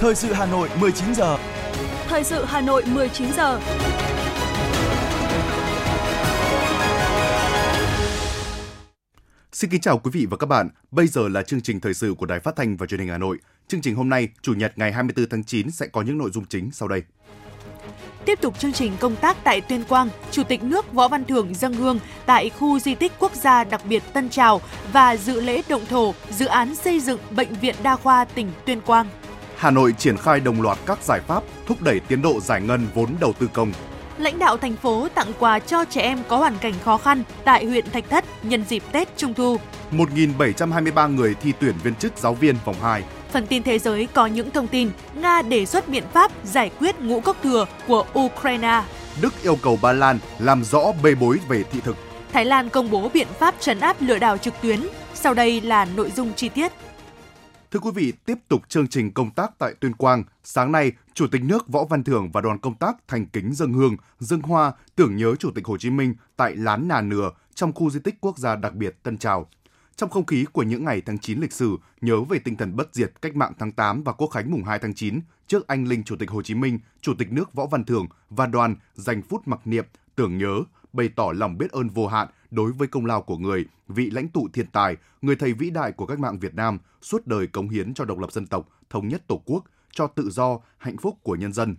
Thời sự Hà Nội 19 giờ. Thời sự Hà Nội 19 giờ. Xin kính chào quý vị và các bạn. Bây giờ là chương trình thời sự của Đài Phát thanh và Truyền hình Hà Nội. Chương trình hôm nay, Chủ nhật ngày 24 tháng 9 sẽ có những nội dung chính sau đây. Tiếp tục chương trình công tác tại Tuyên Quang, Chủ tịch nước Võ Văn Thưởng dâng hương tại khu di tích quốc gia đặc biệt Tân Trào và dự lễ động thổ dự án xây dựng Bệnh viện Đa khoa tỉnh Tuyên Quang. Hà Nội triển khai đồng loạt các giải pháp thúc đẩy tiến độ giải ngân vốn đầu tư công. Lãnh đạo thành phố tặng quà cho trẻ em có hoàn cảnh khó khăn tại huyện Thạch Thất nhân dịp Tết Trung thu. 1.723 người thi tuyển viên chức giáo viên vòng 2. Phần tin thế giới có những thông tin Nga đề xuất biện pháp giải quyết ngũ cốc thừa của Ukraine. Đức yêu cầu Ba Lan làm rõ bê bối về thị thực. Thái Lan công bố biện pháp trấn áp lừa đảo trực tuyến. Sau đây là nội dung chi tiết. Thưa quý vị, tiếp tục chương trình công tác tại Tuyên Quang, sáng nay, Chủ tịch nước Võ Văn Thưởng và đoàn công tác thành kính dân hương, dân hoa tưởng nhớ Chủ tịch Hồ Chí Minh tại Lán Nà Nừa trong khu di tích quốc gia đặc biệt Tân Trào. Trong không khí của những ngày tháng 9 lịch sử, nhớ về tinh thần bất diệt cách mạng tháng 8 và quốc khánh mùng 2 tháng 9, trước anh linh Chủ tịch Hồ Chí Minh, Chủ tịch nước Võ Văn Thưởng và đoàn dành phút mặc niệm, tưởng nhớ, bày tỏ lòng biết ơn vô hạn đối với công lao của người, vị lãnh tụ thiên tài, người thầy vĩ đại của cách mạng Việt Nam, suốt đời cống hiến cho độc lập dân tộc, thống nhất Tổ quốc, cho tự do, hạnh phúc của nhân dân.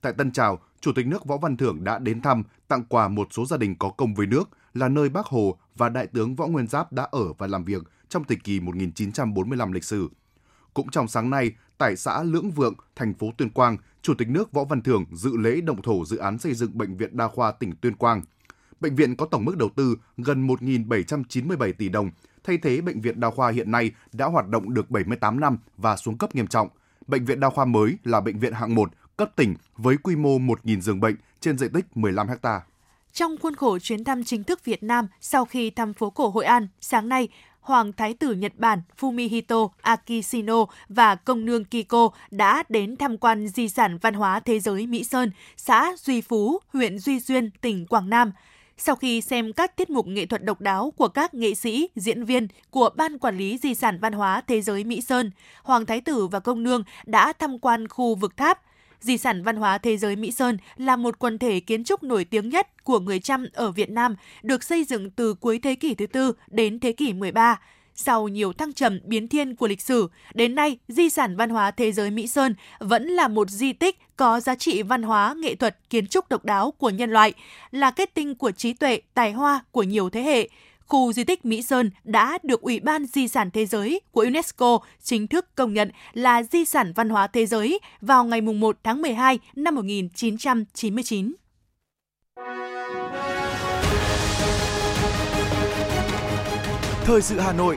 Tại Tân Trào, Chủ tịch nước Võ Văn Thưởng đã đến thăm, tặng quà một số gia đình có công với nước, là nơi Bác Hồ và Đại tướng Võ Nguyên Giáp đã ở và làm việc trong thời kỳ 1945 lịch sử. Cũng trong sáng nay, tại xã Lưỡng Vượng, thành phố Tuyên Quang, Chủ tịch nước Võ Văn Thưởng dự lễ động thổ dự án xây dựng Bệnh viện Đa khoa tỉnh Tuyên Quang. Bệnh viện có tổng mức đầu tư gần 1.797 tỷ đồng, thay thế bệnh viện đa khoa hiện nay đã hoạt động được 78 năm và xuống cấp nghiêm trọng. Bệnh viện đa khoa mới là bệnh viện hạng 1 cấp tỉnh với quy mô 1.000 giường bệnh trên diện tích 15 ha. Trong khuôn khổ chuyến thăm chính thức Việt Nam sau khi thăm phố cổ Hội An, sáng nay, Hoàng Thái tử Nhật Bản Fumihito Akishino và công nương Kiko đã đến tham quan di sản văn hóa thế giới Mỹ Sơn, xã Duy Phú, huyện Duy Xuyên, tỉnh Quảng Nam. Sau khi xem các tiết mục nghệ thuật độc đáo của các nghệ sĩ, diễn viên của Ban Quản lý Di sản Văn hóa Thế giới Mỹ Sơn, Hoàng Thái Tử và Công Nương đã tham quan khu vực tháp, Di sản văn hóa thế giới Mỹ Sơn là một quần thể kiến trúc nổi tiếng nhất của người Chăm ở Việt Nam, được xây dựng từ cuối thế kỷ thứ tư đến thế kỷ 13. Sau nhiều thăng trầm biến thiên của lịch sử, đến nay di sản văn hóa thế giới Mỹ Sơn vẫn là một di tích có giá trị văn hóa, nghệ thuật, kiến trúc độc đáo của nhân loại, là kết tinh của trí tuệ, tài hoa của nhiều thế hệ khu di tích Mỹ Sơn đã được Ủy ban Di sản Thế giới của UNESCO chính thức công nhận là di sản văn hóa thế giới vào ngày 1 tháng 12 năm 1999. Thời sự Hà Nội,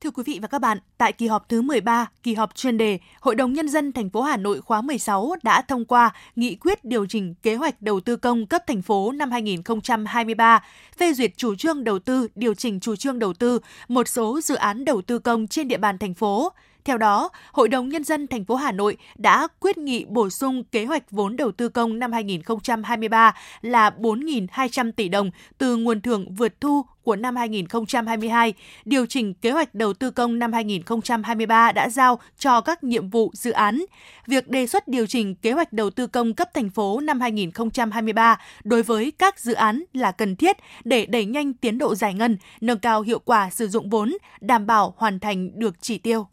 Thưa quý vị và các bạn, tại kỳ họp thứ 13, kỳ họp chuyên đề, Hội đồng Nhân dân thành phố Hà Nội khóa 16 đã thông qua nghị quyết điều chỉnh kế hoạch đầu tư công cấp thành phố năm 2023, phê duyệt chủ trương đầu tư, điều chỉnh chủ trương đầu tư một số dự án đầu tư công trên địa bàn thành phố. Theo đó, Hội đồng Nhân dân thành phố Hà Nội đã quyết nghị bổ sung kế hoạch vốn đầu tư công năm 2023 là 4.200 tỷ đồng từ nguồn thưởng vượt thu của năm 2022, điều chỉnh kế hoạch đầu tư công năm 2023 đã giao cho các nhiệm vụ dự án. Việc đề xuất điều chỉnh kế hoạch đầu tư công cấp thành phố năm 2023 đối với các dự án là cần thiết để đẩy nhanh tiến độ giải ngân, nâng cao hiệu quả sử dụng vốn, đảm bảo hoàn thành được chỉ tiêu.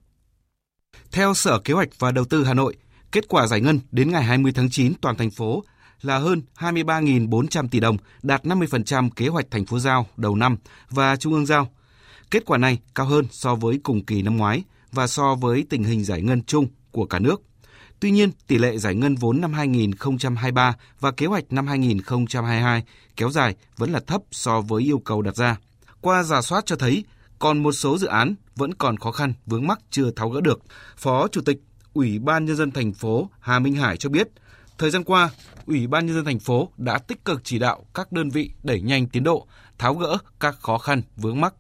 Theo Sở Kế hoạch và Đầu tư Hà Nội, kết quả giải ngân đến ngày 20 tháng 9 toàn thành phố là hơn 23.400 tỷ đồng, đạt 50% kế hoạch thành phố giao đầu năm và trung ương giao. Kết quả này cao hơn so với cùng kỳ năm ngoái và so với tình hình giải ngân chung của cả nước. Tuy nhiên, tỷ lệ giải ngân vốn năm 2023 và kế hoạch năm 2022 kéo dài vẫn là thấp so với yêu cầu đặt ra. Qua giả soát cho thấy, còn một số dự án vẫn còn khó khăn, vướng mắc chưa tháo gỡ được. Phó Chủ tịch Ủy ban nhân dân thành phố Hà Minh Hải cho biết, thời gian qua, Ủy ban nhân dân thành phố đã tích cực chỉ đạo các đơn vị đẩy nhanh tiến độ, tháo gỡ các khó khăn vướng mắc,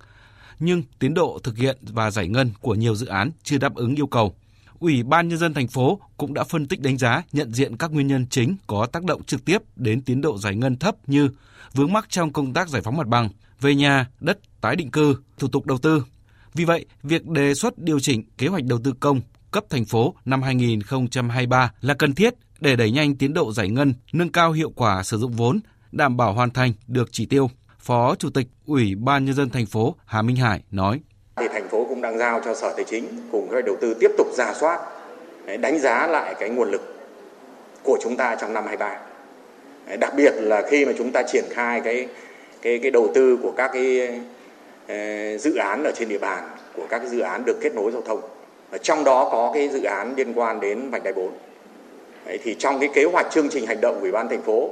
nhưng tiến độ thực hiện và giải ngân của nhiều dự án chưa đáp ứng yêu cầu. Ủy ban nhân dân thành phố cũng đã phân tích đánh giá, nhận diện các nguyên nhân chính có tác động trực tiếp đến tiến độ giải ngân thấp như vướng mắc trong công tác giải phóng mặt bằng, về nhà, đất, tái định cư, thủ tục đầu tư. Vì vậy, việc đề xuất điều chỉnh kế hoạch đầu tư công cấp thành phố năm 2023 là cần thiết để đẩy nhanh tiến độ giải ngân, nâng cao hiệu quả sử dụng vốn, đảm bảo hoàn thành được chỉ tiêu. Phó Chủ tịch Ủy ban nhân dân thành phố Hà Minh Hải nói: Thì thành phố cũng đang giao cho Sở Tài chính cùng các đầu tư tiếp tục giả soát, đánh giá lại cái nguồn lực của chúng ta trong năm 23. Đặc biệt là khi mà chúng ta triển khai cái cái cái đầu tư của các cái ờ, dự án ở trên địa bàn của các cái dự án được kết nối giao thông. và trong đó có cái dự án liên quan đến vành đai 4. Đấy, thì trong cái kế hoạch chương trình hành động của Ủy ban thành phố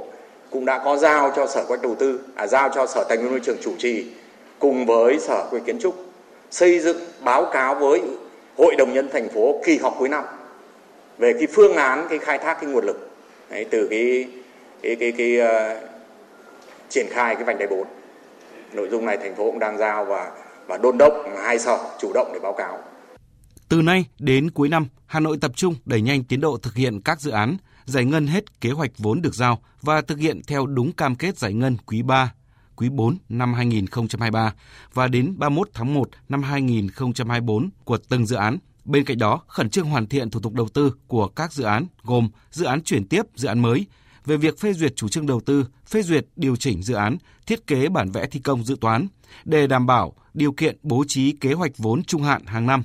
cũng đã có giao cho Sở quách Đầu tư, à giao cho Sở Tài nguyên Môi trường chủ trì cùng với Sở Quy Kiến trúc xây dựng báo cáo với Hội đồng nhân thành phố kỳ họp cuối năm về cái phương án cái khai thác cái nguồn lực Đấy, từ cái cái cái, cái, cái triển khai cái vành đai 4. Nội dung này thành phố cũng đang giao và và đôn đốc hai sở chủ động để báo cáo. Từ nay đến cuối năm, Hà Nội tập trung đẩy nhanh tiến độ thực hiện các dự án, giải ngân hết kế hoạch vốn được giao và thực hiện theo đúng cam kết giải ngân quý 3, quý 4 năm 2023 và đến 31 tháng 1 năm 2024 của từng dự án. Bên cạnh đó, khẩn trương hoàn thiện thủ tục đầu tư của các dự án gồm dự án chuyển tiếp, dự án mới, về việc phê duyệt chủ trương đầu tư, phê duyệt điều chỉnh dự án, thiết kế bản vẽ thi công dự toán để đảm bảo điều kiện bố trí kế hoạch vốn trung hạn hàng năm.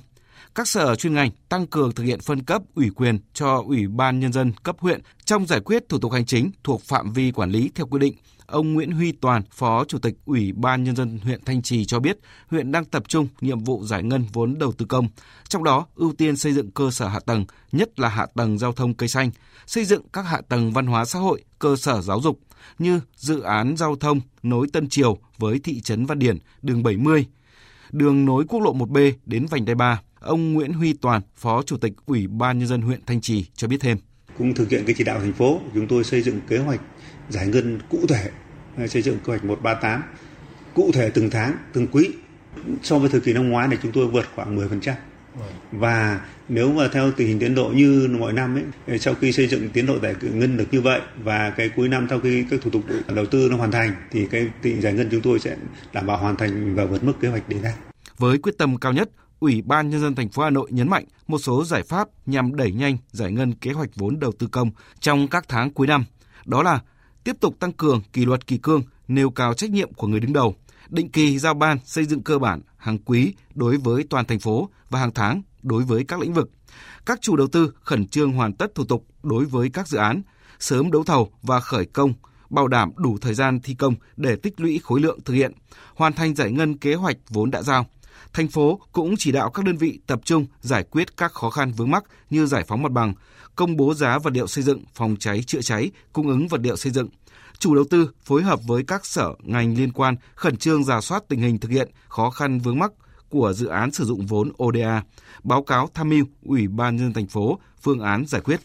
Các sở chuyên ngành tăng cường thực hiện phân cấp ủy quyền cho Ủy ban nhân dân cấp huyện trong giải quyết thủ tục hành chính thuộc phạm vi quản lý theo quy định. Ông Nguyễn Huy Toàn, Phó Chủ tịch Ủy ban Nhân dân huyện Thanh Trì cho biết, huyện đang tập trung nhiệm vụ giải ngân vốn đầu tư công, trong đó ưu tiên xây dựng cơ sở hạ tầng, nhất là hạ tầng giao thông cây xanh, xây dựng các hạ tầng văn hóa xã hội, cơ sở giáo dục, như dự án giao thông nối Tân Triều với thị trấn Văn Điển, đường 70, đường nối quốc lộ 1B đến vành đai 3. Ông Nguyễn Huy Toàn, Phó Chủ tịch Ủy ban Nhân dân huyện Thanh Trì cho biết thêm. Cũng thực hiện cái chỉ đạo thành phố, chúng tôi xây dựng kế hoạch giải ngân cụ thể, à, xây dựng kế hoạch 138, cụ thể từng tháng, từng quý. So với thời kỳ năm ngoái này chúng tôi vượt khoảng 10%. Và nếu mà theo tình hình tiến độ như mọi năm ấy, sau khi xây dựng tiến độ giải ngân được như vậy và cái cuối năm sau khi các thủ tục đầu tư nó hoàn thành thì cái tình giải ngân chúng tôi sẽ đảm bảo hoàn thành và vượt mức kế hoạch đề ra. Với quyết tâm cao nhất, Ủy ban nhân dân thành phố Hà Nội nhấn mạnh một số giải pháp nhằm đẩy nhanh giải ngân kế hoạch vốn đầu tư công trong các tháng cuối năm. Đó là tiếp tục tăng cường kỷ luật kỳ cương, nêu cao trách nhiệm của người đứng đầu, định kỳ giao ban xây dựng cơ bản hàng quý đối với toàn thành phố và hàng tháng đối với các lĩnh vực. Các chủ đầu tư khẩn trương hoàn tất thủ tục đối với các dự án, sớm đấu thầu và khởi công, bảo đảm đủ thời gian thi công để tích lũy khối lượng thực hiện, hoàn thành giải ngân kế hoạch vốn đã giao. Thành phố cũng chỉ đạo các đơn vị tập trung giải quyết các khó khăn vướng mắc như giải phóng mặt bằng, công bố giá vật liệu xây dựng, phòng cháy chữa cháy, cung ứng vật liệu xây dựng. Chủ đầu tư phối hợp với các sở ngành liên quan khẩn trương giả soát tình hình thực hiện khó khăn vướng mắc của dự án sử dụng vốn ODA, báo cáo tham mưu Ủy ban nhân dân thành phố phương án giải quyết.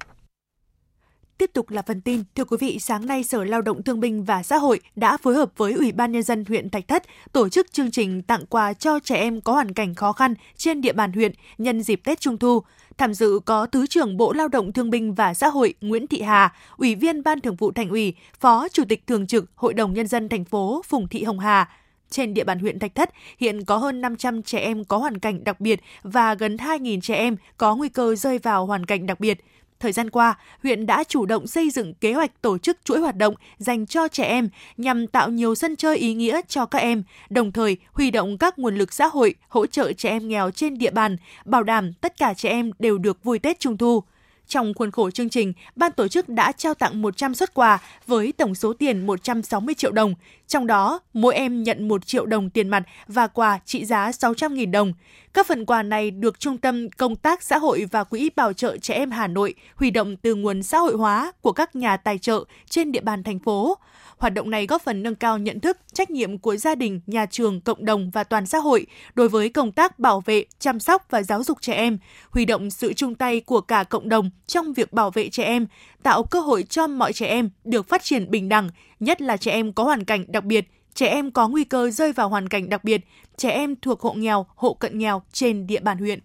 Tiếp tục là phần tin. Thưa quý vị, sáng nay Sở Lao động Thương binh và Xã hội đã phối hợp với Ủy ban Nhân dân huyện Thạch Thất tổ chức chương trình tặng quà cho trẻ em có hoàn cảnh khó khăn trên địa bàn huyện nhân dịp Tết Trung Thu. Tham dự có Thứ trưởng Bộ Lao động Thương binh và Xã hội Nguyễn Thị Hà, Ủy viên Ban Thường vụ Thành ủy, Phó Chủ tịch Thường trực Hội đồng Nhân dân thành phố Phùng Thị Hồng Hà, trên địa bàn huyện Thạch Thất hiện có hơn 500 trẻ em có hoàn cảnh đặc biệt và gần 2.000 trẻ em có nguy cơ rơi vào hoàn cảnh đặc biệt. Thời gian qua, huyện đã chủ động xây dựng kế hoạch tổ chức chuỗi hoạt động dành cho trẻ em nhằm tạo nhiều sân chơi ý nghĩa cho các em, đồng thời huy động các nguồn lực xã hội hỗ trợ trẻ em nghèo trên địa bàn, bảo đảm tất cả trẻ em đều được vui Tết Trung thu. Trong khuôn khổ chương trình, ban tổ chức đã trao tặng 100 xuất quà với tổng số tiền 160 triệu đồng. Trong đó, mỗi em nhận 1 triệu đồng tiền mặt và quà trị giá 600.000 đồng. Các phần quà này được Trung tâm Công tác Xã hội và Quỹ Bảo trợ Trẻ Em Hà Nội huy động từ nguồn xã hội hóa của các nhà tài trợ trên địa bàn thành phố. Hoạt động này góp phần nâng cao nhận thức, trách nhiệm của gia đình, nhà trường, cộng đồng và toàn xã hội đối với công tác bảo vệ, chăm sóc và giáo dục trẻ em, huy động sự chung tay của cả cộng đồng trong việc bảo vệ trẻ em, tạo cơ hội cho mọi trẻ em được phát triển bình đẳng, nhất là trẻ em có hoàn cảnh đặc biệt, trẻ em có nguy cơ rơi vào hoàn cảnh đặc biệt, trẻ em thuộc hộ nghèo, hộ cận nghèo trên địa bàn huyện.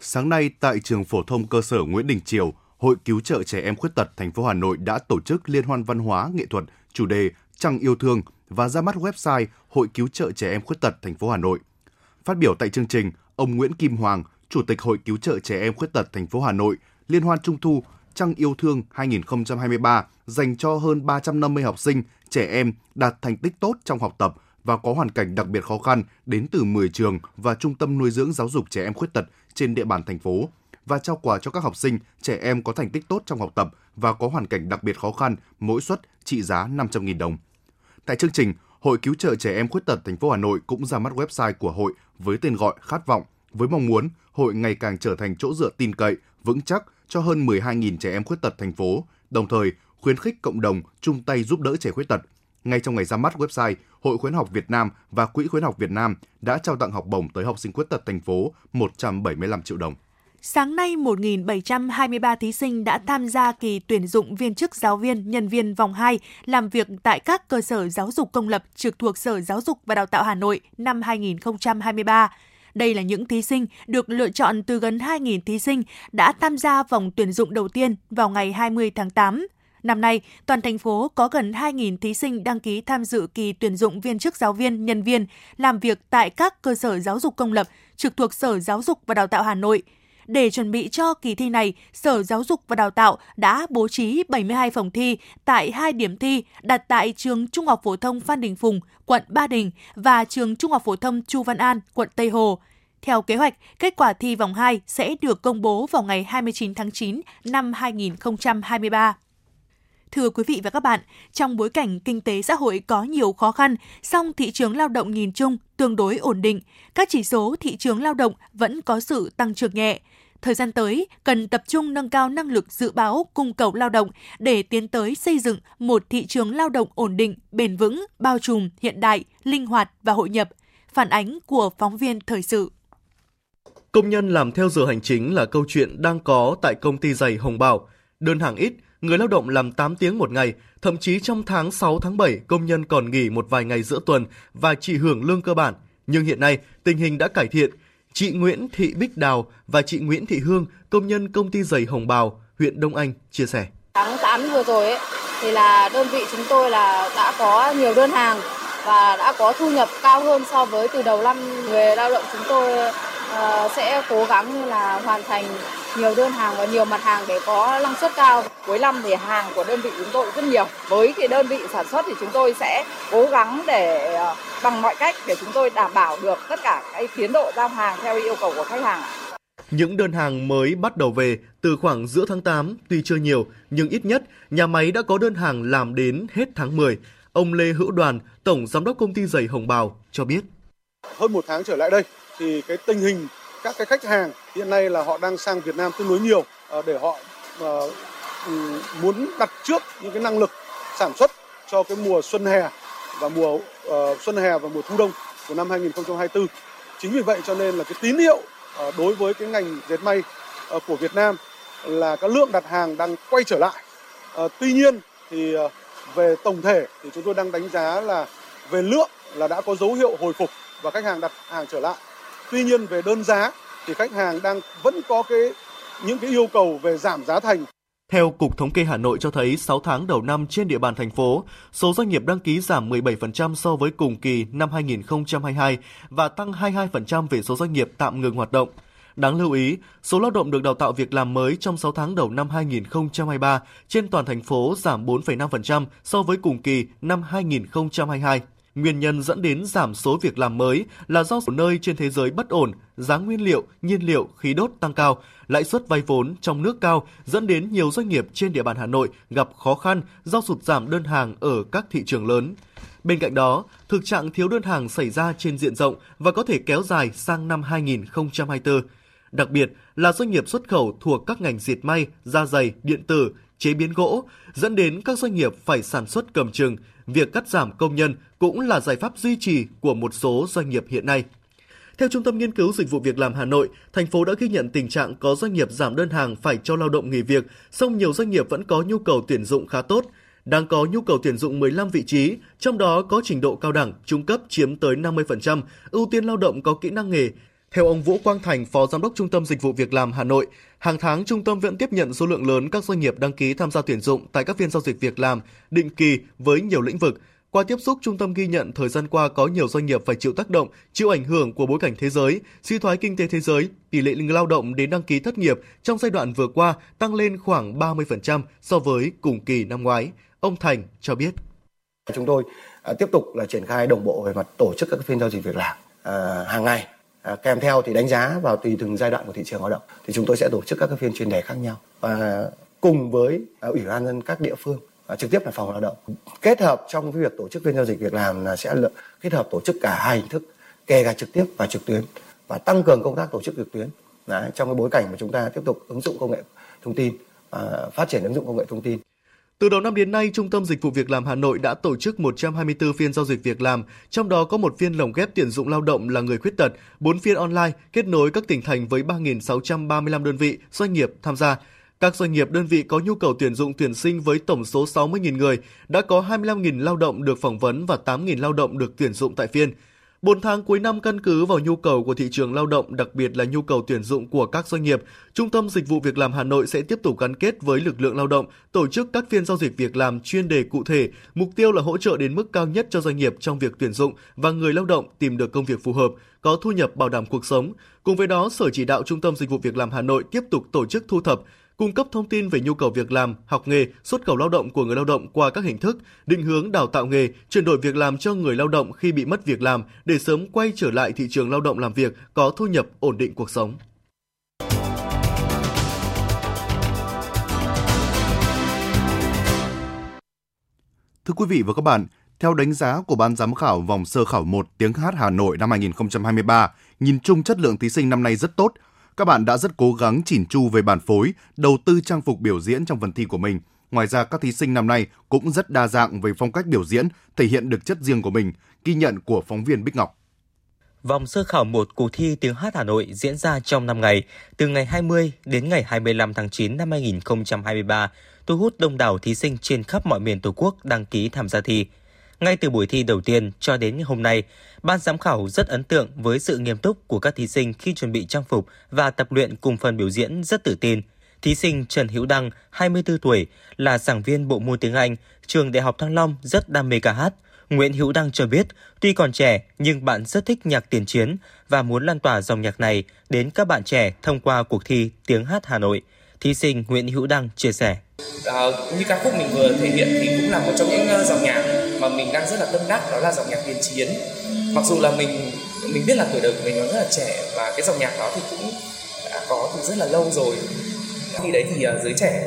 Sáng nay tại trường phổ thông cơ sở Nguyễn Đình Triều, Hội cứu trợ trẻ em khuyết tật thành phố Hà Nội đã tổ chức liên hoan văn hóa nghệ thuật chủ đề Trăng yêu thương và ra mắt website Hội cứu trợ trẻ em khuyết tật thành phố Hà Nội. Phát biểu tại chương trình, ông Nguyễn Kim Hoàng, Chủ tịch Hội cứu trợ trẻ em khuyết tật thành phố Hà Nội, Liên hoan Trung thu Trăng yêu thương 2023 dành cho hơn 350 học sinh, trẻ em đạt thành tích tốt trong học tập và có hoàn cảnh đặc biệt khó khăn đến từ 10 trường và trung tâm nuôi dưỡng giáo dục trẻ em khuyết tật trên địa bàn thành phố và trao quà cho các học sinh, trẻ em có thành tích tốt trong học tập và có hoàn cảnh đặc biệt khó khăn, mỗi suất trị giá 500.000 đồng. Tại chương trình, Hội cứu trợ trẻ em khuyết tật thành phố Hà Nội cũng ra mắt website của hội với tên gọi Khát vọng với mong muốn hội ngày càng trở thành chỗ dựa tin cậy, vững chắc cho hơn 12.000 trẻ em khuyết tật thành phố, đồng thời khuyến khích cộng đồng chung tay giúp đỡ trẻ khuyết tật. Ngay trong ngày ra mắt website, Hội khuyến học Việt Nam và Quỹ khuyến học Việt Nam đã trao tặng học bổng tới học sinh khuyết tật thành phố 175 triệu đồng. Sáng nay, 1.723 thí sinh đã tham gia kỳ tuyển dụng viên chức giáo viên, nhân viên vòng 2 làm việc tại các cơ sở giáo dục công lập trực thuộc Sở Giáo dục và Đào tạo Hà Nội năm 2023. Đây là những thí sinh được lựa chọn từ gần 2.000 thí sinh đã tham gia vòng tuyển dụng đầu tiên vào ngày 20 tháng 8. Năm nay, toàn thành phố có gần 2.000 thí sinh đăng ký tham dự kỳ tuyển dụng viên chức giáo viên, nhân viên làm việc tại các cơ sở giáo dục công lập trực thuộc Sở Giáo dục và Đào tạo Hà Nội. Để chuẩn bị cho kỳ thi này, Sở Giáo dục và Đào tạo đã bố trí 72 phòng thi tại hai điểm thi đặt tại trường Trung học phổ thông Phan Đình Phùng, quận Ba Đình và trường Trung học phổ thông Chu Văn An, quận Tây Hồ. Theo kế hoạch, kết quả thi vòng 2 sẽ được công bố vào ngày 29 tháng 9 năm 2023. Thưa quý vị và các bạn, trong bối cảnh kinh tế xã hội có nhiều khó khăn, song thị trường lao động nhìn chung tương đối ổn định, các chỉ số thị trường lao động vẫn có sự tăng trưởng nhẹ. Thời gian tới, cần tập trung nâng cao năng lực dự báo cung cầu lao động để tiến tới xây dựng một thị trường lao động ổn định, bền vững, bao trùm, hiện đại, linh hoạt và hội nhập. Phản ánh của phóng viên thời sự. Công nhân làm theo giờ hành chính là câu chuyện đang có tại công ty giày Hồng Bảo. Đơn hàng ít, người lao động làm 8 tiếng một ngày, thậm chí trong tháng 6 tháng 7 công nhân còn nghỉ một vài ngày giữa tuần và chỉ hưởng lương cơ bản. Nhưng hiện nay, tình hình đã cải thiện. Chị Nguyễn Thị Bích Đào và chị Nguyễn Thị Hương, công nhân công ty giày Hồng Bào, huyện Đông Anh chia sẻ. Tháng 8 vừa rồi ấy, thì là đơn vị chúng tôi là đã có nhiều đơn hàng và đã có thu nhập cao hơn so với từ đầu năm người lao động chúng tôi uh, sẽ cố gắng là hoàn thành nhiều đơn hàng và nhiều mặt hàng để có năng suất cao. Cuối năm thì hàng của đơn vị chúng tôi rất nhiều. Với cái đơn vị sản xuất thì chúng tôi sẽ cố gắng để uh, bằng mọi cách để chúng tôi đảm bảo được tất cả cái tiến độ giao hàng theo yêu cầu của khách hàng. Những đơn hàng mới bắt đầu về từ khoảng giữa tháng 8 tuy chưa nhiều nhưng ít nhất nhà máy đã có đơn hàng làm đến hết tháng 10. Ông Lê Hữu Đoàn, Tổng Giám đốc Công ty Giày Hồng Bào cho biết. Hơn một tháng trở lại đây thì cái tình hình các cái khách hàng hiện nay là họ đang sang Việt Nam tương đối nhiều ờ, để họ ờ, muốn đặt trước những cái năng lực sản xuất cho cái mùa xuân hè và mùa ờ, xuân hè và mùa thu đông của năm 2024. Chính vì vậy cho nên là cái tín hiệu đối với cái ngành dệt may của Việt Nam là các lượng đặt hàng đang quay trở lại. Tuy nhiên thì về tổng thể thì chúng tôi đang đánh giá là về lượng là đã có dấu hiệu hồi phục và khách hàng đặt hàng trở lại. Tuy nhiên về đơn giá thì khách hàng đang vẫn có cái những cái yêu cầu về giảm giá thành. Theo Cục Thống kê Hà Nội cho thấy 6 tháng đầu năm trên địa bàn thành phố, số doanh nghiệp đăng ký giảm 17% so với cùng kỳ năm 2022 và tăng 22% về số doanh nghiệp tạm ngừng hoạt động. Đáng lưu ý, số lao động được đào tạo việc làm mới trong 6 tháng đầu năm 2023 trên toàn thành phố giảm 4,5% so với cùng kỳ năm 2022. Nguyên nhân dẫn đến giảm số việc làm mới là do số nơi trên thế giới bất ổn, giá nguyên liệu, nhiên liệu, khí đốt tăng cao, lãi suất vay vốn trong nước cao dẫn đến nhiều doanh nghiệp trên địa bàn Hà Nội gặp khó khăn do sụt giảm đơn hàng ở các thị trường lớn. Bên cạnh đó, thực trạng thiếu đơn hàng xảy ra trên diện rộng và có thể kéo dài sang năm 2024 đặc biệt là doanh nghiệp xuất khẩu thuộc các ngành diệt may, da dày, điện tử, chế biến gỗ, dẫn đến các doanh nghiệp phải sản xuất cầm chừng, việc cắt giảm công nhân cũng là giải pháp duy trì của một số doanh nghiệp hiện nay. Theo Trung tâm Nghiên cứu Dịch vụ Việc làm Hà Nội, thành phố đã ghi nhận tình trạng có doanh nghiệp giảm đơn hàng phải cho lao động nghỉ việc, song nhiều doanh nghiệp vẫn có nhu cầu tuyển dụng khá tốt. đang có nhu cầu tuyển dụng 15 vị trí, trong đó có trình độ cao đẳng, trung cấp chiếm tới 50%, ưu tiên lao động có kỹ năng nghề. Theo ông Vũ Quang Thành, Phó Giám đốc Trung tâm Dịch vụ Việc làm Hà Nội, hàng tháng trung tâm vẫn tiếp nhận số lượng lớn các doanh nghiệp đăng ký tham gia tuyển dụng tại các phiên giao dịch việc làm định kỳ với nhiều lĩnh vực. Qua tiếp xúc, trung tâm ghi nhận thời gian qua có nhiều doanh nghiệp phải chịu tác động, chịu ảnh hưởng của bối cảnh thế giới, suy thoái kinh tế thế giới, tỷ lệ lao động đến đăng ký thất nghiệp trong giai đoạn vừa qua tăng lên khoảng 30% so với cùng kỳ năm ngoái. Ông Thành cho biết. Chúng tôi à, tiếp tục là triển khai đồng bộ về mặt tổ chức các phiên giao dịch việc làm à, hàng ngày à, kèm theo thì đánh giá vào tùy từng giai đoạn của thị trường lao động. Thì chúng tôi sẽ tổ chức các cái phiên chuyên đề khác nhau và cùng với à, ủy ban dân các địa phương à, trực tiếp là phòng lao động. Kết hợp trong cái việc tổ chức phiên giao dịch việc làm là sẽ kết hợp tổ chức cả hai hình thức kể cả trực tiếp và trực tuyến và tăng cường công tác tổ chức trực tuyến. Đấy, trong cái bối cảnh mà chúng ta tiếp tục ứng dụng công nghệ thông tin à, phát triển ứng dụng công nghệ thông tin từ đầu năm đến nay, Trung tâm Dịch vụ Việc làm Hà Nội đã tổ chức 124 phiên giao dịch việc làm, trong đó có một phiên lồng ghép tuyển dụng lao động là người khuyết tật, 4 phiên online kết nối các tỉnh thành với 3.635 đơn vị, doanh nghiệp tham gia. Các doanh nghiệp đơn vị có nhu cầu tuyển dụng tuyển sinh với tổng số 60.000 người, đã có 25.000 lao động được phỏng vấn và 8.000 lao động được tuyển dụng tại phiên. 4 tháng cuối năm căn cứ vào nhu cầu của thị trường lao động, đặc biệt là nhu cầu tuyển dụng của các doanh nghiệp, Trung tâm Dịch vụ Việc làm Hà Nội sẽ tiếp tục gắn kết với lực lượng lao động, tổ chức các phiên giao dịch việc làm chuyên đề cụ thể, mục tiêu là hỗ trợ đến mức cao nhất cho doanh nghiệp trong việc tuyển dụng và người lao động tìm được công việc phù hợp, có thu nhập bảo đảm cuộc sống. Cùng với đó, Sở chỉ đạo Trung tâm Dịch vụ Việc làm Hà Nội tiếp tục tổ chức thu thập, cung cấp thông tin về nhu cầu việc làm, học nghề, xuất khẩu lao động của người lao động qua các hình thức, định hướng đào tạo nghề, chuyển đổi việc làm cho người lao động khi bị mất việc làm để sớm quay trở lại thị trường lao động làm việc có thu nhập ổn định cuộc sống. Thưa quý vị và các bạn, theo đánh giá của Ban giám khảo vòng sơ khảo 1 tiếng hát Hà Nội năm 2023, nhìn chung chất lượng thí sinh năm nay rất tốt, các bạn đã rất cố gắng chỉn chu về bản phối, đầu tư trang phục biểu diễn trong phần thi của mình. Ngoài ra, các thí sinh năm nay cũng rất đa dạng về phong cách biểu diễn, thể hiện được chất riêng của mình, ghi nhận của phóng viên Bích Ngọc. Vòng sơ khảo một cuộc thi tiếng hát Hà Nội diễn ra trong 5 ngày, từ ngày 20 đến ngày 25 tháng 9 năm 2023, thu hút đông đảo thí sinh trên khắp mọi miền Tổ quốc đăng ký tham gia thi. Ngay từ buổi thi đầu tiên cho đến hôm nay, ban giám khảo rất ấn tượng với sự nghiêm túc của các thí sinh khi chuẩn bị trang phục và tập luyện cùng phần biểu diễn rất tự tin. Thí sinh Trần Hữu Đăng, 24 tuổi, là giảng viên bộ môn tiếng Anh, trường Đại học Thăng Long rất đam mê ca hát. Nguyễn Hữu Đăng cho biết, tuy còn trẻ nhưng bạn rất thích nhạc tiền chiến và muốn lan tỏa dòng nhạc này đến các bạn trẻ thông qua cuộc thi Tiếng hát Hà Nội. Thí sinh Nguyễn Hữu Đăng chia sẻ. À, như ca khúc mình vừa thể hiện thì cũng là một trong những ờ, dòng nhạc mà mình đang rất là tâm đắc đó là dòng nhạc tiền chiến. Mặc dù là mình mình biết là tuổi đời của mình nó rất là trẻ và cái dòng nhạc đó thì cũng đã có từ rất là lâu rồi. Khi đấy thì uh, giới trẻ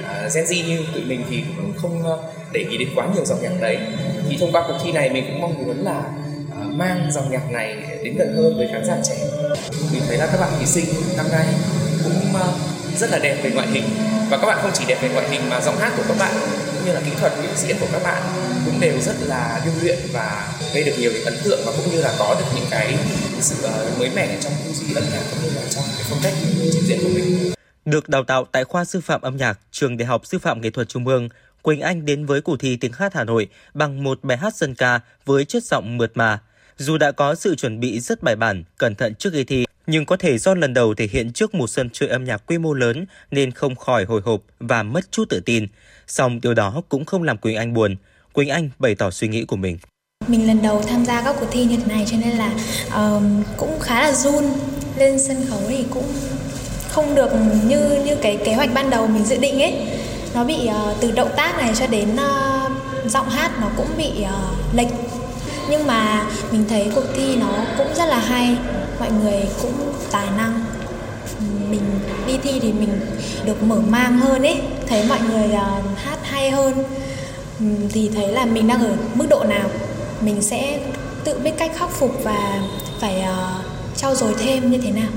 uh, Gen Z như tụi mình thì cũng không uh, để ý đến quá nhiều dòng nhạc đấy. Thì thông qua cuộc thi này mình cũng mong muốn là uh, mang dòng nhạc này đến gần hơn với khán giả trẻ. Mình thấy là các bạn thí sinh năm nay cũng uh, rất là đẹp về ngoại hình. Và các bạn không chỉ đẹp về ngoại hình mà giọng hát của các bạn cũng như là kỹ thuật biểu diễn của các bạn cũng đều rất là điêu luyện và gây được nhiều cái ấn tượng và cũng như là có được những cái sự ờ, mới mẻ trong tư duy âm nhạc cũng như là trong cái phong cách trình diễn của mình. Được đào tạo tại khoa sư phạm âm nhạc, trường Đại học Sư phạm Nghệ thuật Trung ương, Quỳnh Anh đến với cuộc thi tiếng hát Hà Nội bằng một bài hát dân ca với chất giọng mượt mà. Dù đã có sự chuẩn bị rất bài bản, cẩn thận trước khi thi, nhưng có thể do lần đầu thể hiện trước một sân chơi âm nhạc quy mô lớn nên không khỏi hồi hộp và mất chút tự tin. Song điều đó cũng không làm Quỳnh Anh buồn. Quỳnh Anh bày tỏ suy nghĩ của mình. Mình lần đầu tham gia các cuộc thi như thế này cho nên là uh, cũng khá là run. Lên sân khấu thì cũng không được như như cái kế hoạch ban đầu mình dự định ấy. Nó bị uh, từ động tác này cho đến uh, giọng hát nó cũng bị uh, lệch. Nhưng mà mình thấy cuộc thi nó cũng rất là hay, mọi người cũng tài năng. Mình đi thi thì mình được mở mang hơn ấy, thấy mọi người uh, hát hay hơn. Thì thấy là mình đang ở mức độ nào mình sẽ tự biết cách khắc phục và phải uh, trau dồi thêm như thế nào.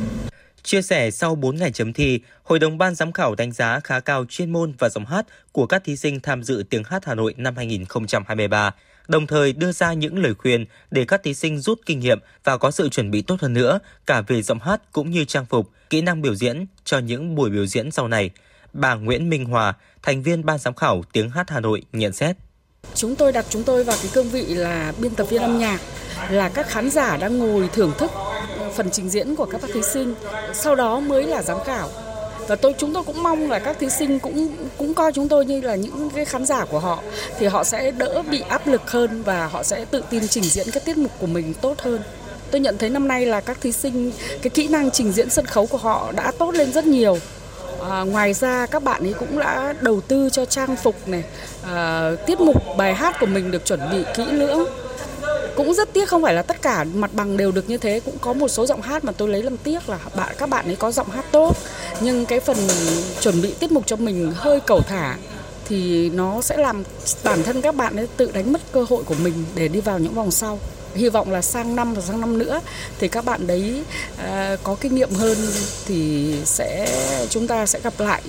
Chia sẻ sau 4 ngày chấm thi, Hội đồng ban giám khảo đánh giá khá cao chuyên môn và giọng hát của các thí sinh tham dự tiếng hát Hà Nội năm 2023, đồng thời đưa ra những lời khuyên để các thí sinh rút kinh nghiệm và có sự chuẩn bị tốt hơn nữa cả về giọng hát cũng như trang phục, kỹ năng biểu diễn cho những buổi biểu diễn sau này. bà Nguyễn Minh Hòa, thành viên ban giám khảo Tiếng hát Hà Nội nhận xét. Chúng tôi đặt chúng tôi vào cái cương vị là biên tập viên âm nhạc, là các khán giả đang ngồi thưởng thức phần trình diễn của các thí sinh, sau đó mới là giám khảo và tôi chúng tôi cũng mong là các thí sinh cũng cũng coi chúng tôi như là những cái khán giả của họ. Thì họ sẽ đỡ bị áp lực hơn và họ sẽ tự tin trình diễn các tiết mục của mình tốt hơn. Tôi nhận thấy năm nay là các thí sinh cái kỹ năng trình diễn sân khấu của họ đã tốt lên rất nhiều. À, ngoài ra các bạn ấy cũng đã đầu tư cho trang phục này, à, tiết mục bài hát của mình được chuẩn bị kỹ lưỡng cũng rất tiếc không phải là tất cả mặt bằng đều được như thế. Cũng có một số giọng hát mà tôi lấy làm tiếc là bạn các bạn ấy có giọng hát tốt. Nhưng cái phần chuẩn bị tiết mục cho mình hơi cầu thả thì nó sẽ làm bản thân các bạn ấy tự đánh mất cơ hội của mình để đi vào những vòng sau. Hy vọng là sang năm và sang năm nữa thì các bạn đấy uh, có kinh nghiệm hơn thì sẽ chúng ta sẽ gặp lại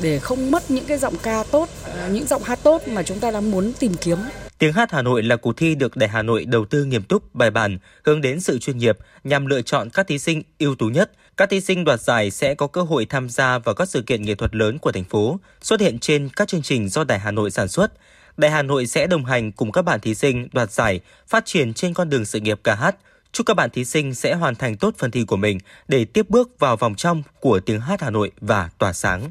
để không mất những cái giọng ca tốt à, những giọng hát tốt mà chúng ta đang muốn tìm kiếm. Tiếng hát Hà Nội là cuộc thi được Đại Hà Nội đầu tư nghiêm túc, bài bản, hướng đến sự chuyên nghiệp nhằm lựa chọn các thí sinh ưu tú nhất. Các thí sinh đoạt giải sẽ có cơ hội tham gia vào các sự kiện nghệ thuật lớn của thành phố, xuất hiện trên các chương trình do Đại Hà Nội sản xuất. Đại Hà Nội sẽ đồng hành cùng các bạn thí sinh đoạt giải, phát triển trên con đường sự nghiệp ca hát. Chúc các bạn thí sinh sẽ hoàn thành tốt phần thi của mình để tiếp bước vào vòng trong của tiếng hát Hà Nội và tỏa sáng.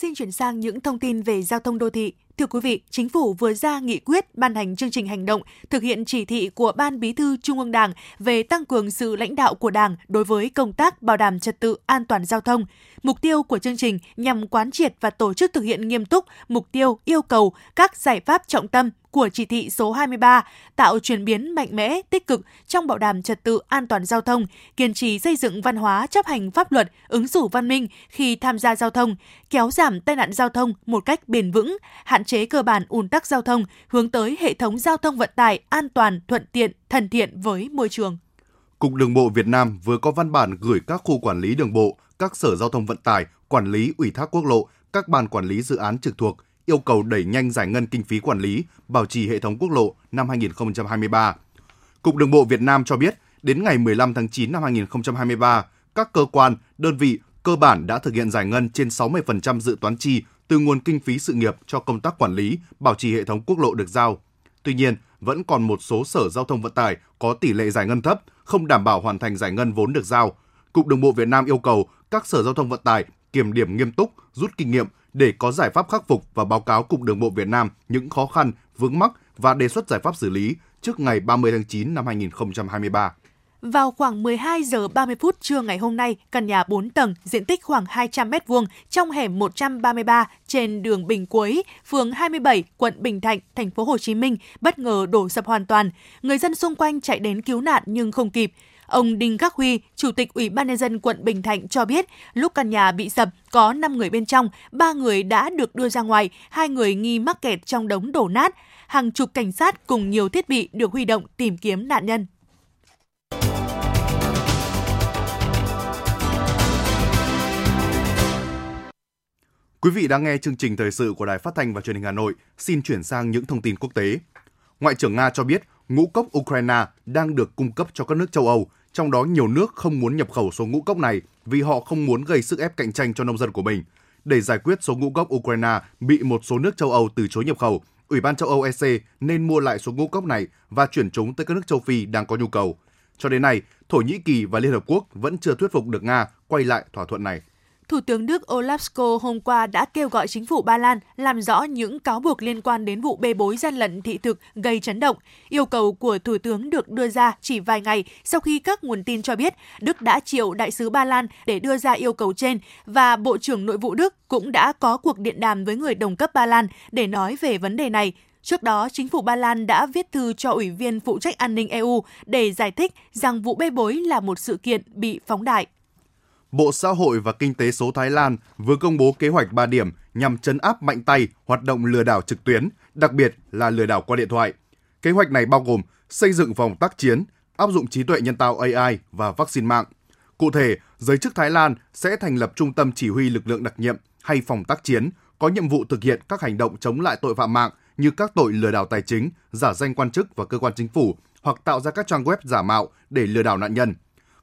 Xin chuyển sang những thông tin về giao thông đô thị. Thưa quý vị, Chính phủ vừa ra nghị quyết ban hành chương trình hành động thực hiện chỉ thị của Ban Bí thư Trung ương Đảng về tăng cường sự lãnh đạo của Đảng đối với công tác bảo đảm trật tự an toàn giao thông. Mục tiêu của chương trình nhằm quán triệt và tổ chức thực hiện nghiêm túc mục tiêu, yêu cầu, các giải pháp trọng tâm của chỉ thị số 23, tạo chuyển biến mạnh mẽ, tích cực trong bảo đảm trật tự an toàn giao thông, kiên trì xây dựng văn hóa chấp hành pháp luật, ứng xử văn minh khi tham gia giao thông, kéo giảm tai nạn giao thông một cách bền vững, hạn chế cơ bản ùn tắc giao thông, hướng tới hệ thống giao thông vận tải an toàn, thuận tiện, thân thiện với môi trường. Cục Đường bộ Việt Nam vừa có văn bản gửi các khu quản lý đường bộ, các sở giao thông vận tải, quản lý ủy thác quốc lộ, các ban quản lý dự án trực thuộc yêu cầu đẩy nhanh giải ngân kinh phí quản lý, bảo trì hệ thống quốc lộ năm 2023. Cục Đường bộ Việt Nam cho biết, đến ngày 15 tháng 9 năm 2023, các cơ quan, đơn vị cơ bản đã thực hiện giải ngân trên 60% dự toán chi từ nguồn kinh phí sự nghiệp cho công tác quản lý, bảo trì hệ thống quốc lộ được giao. Tuy nhiên, vẫn còn một số sở giao thông vận tải có tỷ lệ giải ngân thấp, không đảm bảo hoàn thành giải ngân vốn được giao. Cục Đường bộ Việt Nam yêu cầu các sở giao thông vận tải kiểm điểm nghiêm túc, rút kinh nghiệm để có giải pháp khắc phục và báo cáo Cục Đường bộ Việt Nam những khó khăn, vướng mắc và đề xuất giải pháp xử lý trước ngày 30 tháng 9 năm 2023. Vào khoảng 12 giờ 30 phút trưa ngày hôm nay, căn nhà 4 tầng, diện tích khoảng 200 m2 trong hẻm 133 trên đường Bình Quế, phường 27, quận Bình Thạnh, thành phố Hồ Chí Minh bất ngờ đổ sập hoàn toàn. Người dân xung quanh chạy đến cứu nạn nhưng không kịp. Ông Đinh Khắc Huy, Chủ tịch Ủy ban nhân dân quận Bình Thạnh cho biết, lúc căn nhà bị sập có 5 người bên trong, 3 người đã được đưa ra ngoài, hai người nghi mắc kẹt trong đống đổ nát. Hàng chục cảnh sát cùng nhiều thiết bị được huy động tìm kiếm nạn nhân. Quý vị đang nghe chương trình thời sự của Đài Phát thanh và Truyền hình Hà Nội. Xin chuyển sang những thông tin quốc tế. Ngoại trưởng Nga cho biết ngũ cốc Ukraine đang được cung cấp cho các nước châu Âu, trong đó nhiều nước không muốn nhập khẩu số ngũ cốc này vì họ không muốn gây sức ép cạnh tranh cho nông dân của mình. Để giải quyết số ngũ cốc Ukraine bị một số nước châu Âu từ chối nhập khẩu, Ủy ban châu Âu EC nên mua lại số ngũ cốc này và chuyển chúng tới các nước châu Phi đang có nhu cầu. Cho đến nay, Thổ Nhĩ Kỳ và Liên Hợp Quốc vẫn chưa thuyết phục được Nga quay lại thỏa thuận này. Thủ tướng Đức Olaf Scholz hôm qua đã kêu gọi chính phủ Ba Lan làm rõ những cáo buộc liên quan đến vụ bê bối gian lận thị thực gây chấn động. Yêu cầu của Thủ tướng được đưa ra chỉ vài ngày sau khi các nguồn tin cho biết Đức đã triệu đại sứ Ba Lan để đưa ra yêu cầu trên và Bộ trưởng Nội vụ Đức cũng đã có cuộc điện đàm với người đồng cấp Ba Lan để nói về vấn đề này. Trước đó, chính phủ Ba Lan đã viết thư cho Ủy viên phụ trách an ninh EU để giải thích rằng vụ bê bối là một sự kiện bị phóng đại. Bộ Xã hội và Kinh tế số Thái Lan vừa công bố kế hoạch 3 điểm nhằm chấn áp mạnh tay hoạt động lừa đảo trực tuyến, đặc biệt là lừa đảo qua điện thoại. Kế hoạch này bao gồm xây dựng vòng tác chiến, áp dụng trí tuệ nhân tạo AI và vaccine mạng. Cụ thể, giới chức Thái Lan sẽ thành lập trung tâm chỉ huy lực lượng đặc nhiệm hay phòng tác chiến có nhiệm vụ thực hiện các hành động chống lại tội phạm mạng như các tội lừa đảo tài chính, giả danh quan chức và cơ quan chính phủ hoặc tạo ra các trang web giả mạo để lừa đảo nạn nhân.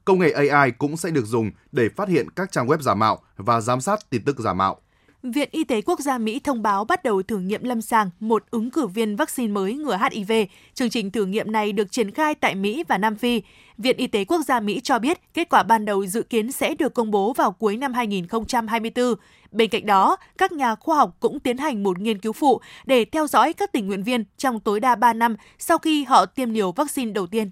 Công nghệ AI cũng sẽ được dùng để phát hiện các trang web giả mạo và giám sát tin tức giả mạo. Viện Y tế Quốc gia Mỹ thông báo bắt đầu thử nghiệm lâm sàng một ứng cử viên vaccine mới ngừa HIV. Chương trình thử nghiệm này được triển khai tại Mỹ và Nam Phi. Viện Y tế Quốc gia Mỹ cho biết kết quả ban đầu dự kiến sẽ được công bố vào cuối năm 2024. Bên cạnh đó, các nhà khoa học cũng tiến hành một nghiên cứu phụ để theo dõi các tình nguyện viên trong tối đa 3 năm sau khi họ tiêm liều vaccine đầu tiên.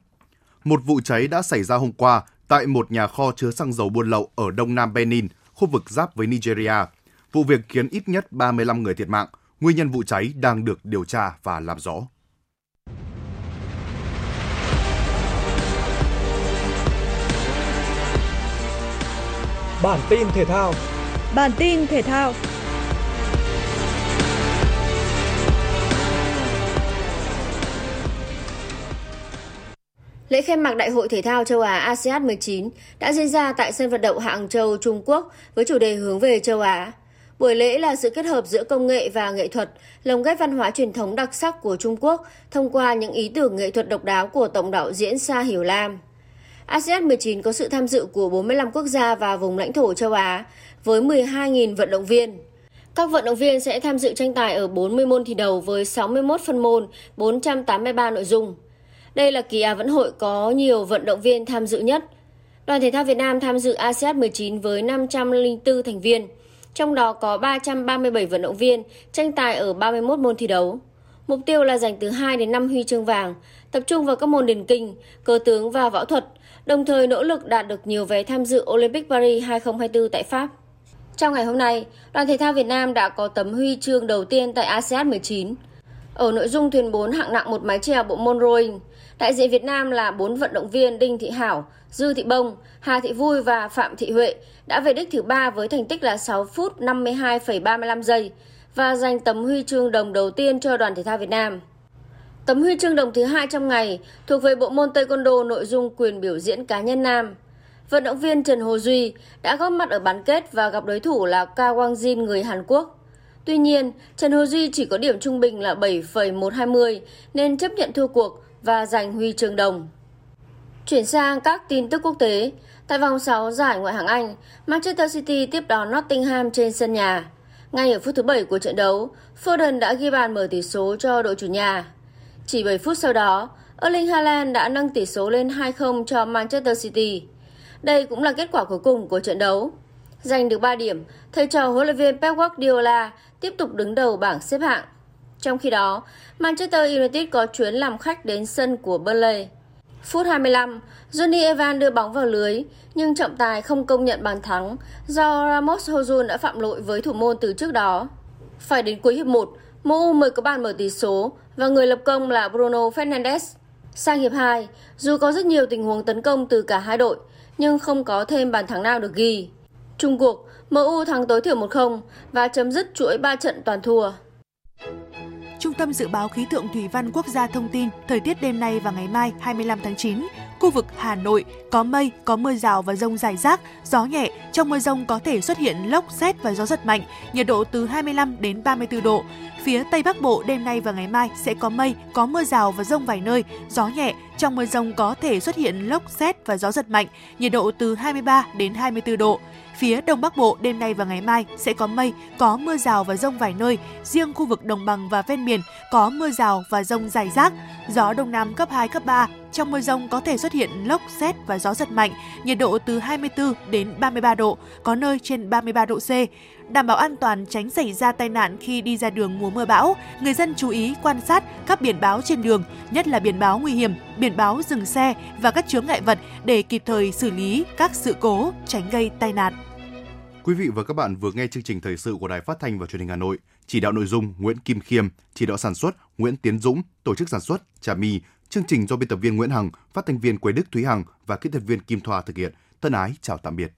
Một vụ cháy đã xảy ra hôm qua tại một nhà kho chứa xăng dầu buôn lậu ở đông nam Benin, khu vực giáp với Nigeria. Vụ việc khiến ít nhất 35 người thiệt mạng. Nguyên nhân vụ cháy đang được điều tra và làm rõ. Bản tin thể thao Bản tin thể thao Lễ khai mạc Đại hội Thể thao châu Á ASEAN 19 đã diễn ra tại sân vận động Hạng Châu, Trung Quốc với chủ đề hướng về châu Á. Buổi lễ là sự kết hợp giữa công nghệ và nghệ thuật, lồng ghép văn hóa truyền thống đặc sắc của Trung Quốc thông qua những ý tưởng nghệ thuật độc đáo của tổng đạo diễn Sa Hiểu Lam. ASEAN 19 có sự tham dự của 45 quốc gia và vùng lãnh thổ châu Á với 12.000 vận động viên. Các vận động viên sẽ tham dự tranh tài ở 40 môn thi đấu với 61 phân môn, 483 nội dung. Đây là kỳ Á vận hội có nhiều vận động viên tham dự nhất. Đoàn thể thao Việt Nam tham dự ASEAN 19 với 504 thành viên, trong đó có 337 vận động viên tranh tài ở 31 môn thi đấu. Mục tiêu là giành từ 2 đến 5 huy chương vàng, tập trung vào các môn điền kinh, cơ tướng và võ thuật, đồng thời nỗ lực đạt được nhiều vé tham dự Olympic Paris 2024 tại Pháp. Trong ngày hôm nay, đoàn thể thao Việt Nam đã có tấm huy chương đầu tiên tại ASEAN 19. Ở nội dung thuyền 4 hạng nặng một mái chèo bộ môn rowing, đại diện Việt Nam là 4 vận động viên Đinh Thị Hảo, Dư Thị Bông, Hà Thị Vui và Phạm Thị Huệ đã về đích thứ ba với thành tích là 6 phút 52,35 giây và giành tấm huy chương đồng đầu tiên cho đoàn thể thao Việt Nam. Tấm huy chương đồng thứ hai trong ngày thuộc về bộ môn Taekwondo nội dung quyền biểu diễn cá nhân nam. Vận động viên Trần Hồ Duy đã góp mặt ở bán kết và gặp đối thủ là Cao Wang Jin người Hàn Quốc. Tuy nhiên, Trần Hồ Duy chỉ có điểm trung bình là 7,120 nên chấp nhận thua cuộc và giành huy chương đồng. Chuyển sang các tin tức quốc tế, tại vòng 6 giải ngoại hạng Anh, Manchester City tiếp đón Nottingham trên sân nhà. Ngay ở phút thứ 7 của trận đấu, Foden đã ghi bàn mở tỷ số cho đội chủ nhà. Chỉ 7 phút sau đó, Erling Haaland đã nâng tỷ số lên 2-0 cho Manchester City. Đây cũng là kết quả cuối cùng của trận đấu. Giành được 3 điểm, thầy trò huấn luyện viên Pep Guardiola tiếp tục đứng đầu bảng xếp hạng. Trong khi đó, Manchester United có chuyến làm khách đến sân của Burnley. Phút 25, Johnny Evans đưa bóng vào lưới, nhưng trọng tài không công nhận bàn thắng do Ramos Hojun đã phạm lỗi với thủ môn từ trước đó. Phải đến cuối hiệp 1, MU mới có bàn mở tỷ số và người lập công là Bruno Fernandes. Sang hiệp 2, dù có rất nhiều tình huống tấn công từ cả hai đội, nhưng không có thêm bàn thắng nào được ghi. Trung cuộc, MU thắng tối thiểu 1-0 và chấm dứt chuỗi 3 trận toàn thua. Trung tâm Dự báo Khí tượng Thủy văn Quốc gia thông tin thời tiết đêm nay và ngày mai 25 tháng 9. Khu vực Hà Nội có mây, có mưa rào và rông rải rác, gió nhẹ. Trong mưa rông có thể xuất hiện lốc, xét và gió giật mạnh, nhiệt độ từ 25 đến 34 độ. Phía Tây Bắc Bộ đêm nay và ngày mai sẽ có mây, có mưa rào và rông vài nơi, gió nhẹ. Trong mưa rông có thể xuất hiện lốc xét và gió giật mạnh, nhiệt độ từ 23 đến 24 độ. Phía Đông Bắc Bộ đêm nay và ngày mai sẽ có mây, có mưa rào và rông vài nơi. Riêng khu vực đồng bằng và ven biển có mưa rào và rông rải rác. Gió Đông Nam cấp 2, cấp 3. Trong mưa rông có thể xuất hiện lốc, xét và gió giật mạnh. Nhiệt độ từ 24 đến 33 độ, có nơi trên 33 độ C đảm bảo an toàn tránh xảy ra tai nạn khi đi ra đường mùa mưa bão. Người dân chú ý quan sát các biển báo trên đường, nhất là biển báo nguy hiểm, biển báo dừng xe và các chướng ngại vật để kịp thời xử lý các sự cố, tránh gây tai nạn. Quý vị và các bạn vừa nghe chương trình thời sự của Đài Phát thanh và Truyền hình Hà Nội. Chỉ đạo nội dung Nguyễn Kim Khiêm, chỉ đạo sản xuất Nguyễn Tiến Dũng, tổ chức sản xuất Trà My, chương trình do biên tập viên Nguyễn Hằng, phát thanh viên Quế Đức Thúy Hằng và kỹ thuật viên Kim Thoa thực hiện. Thân ái chào tạm biệt.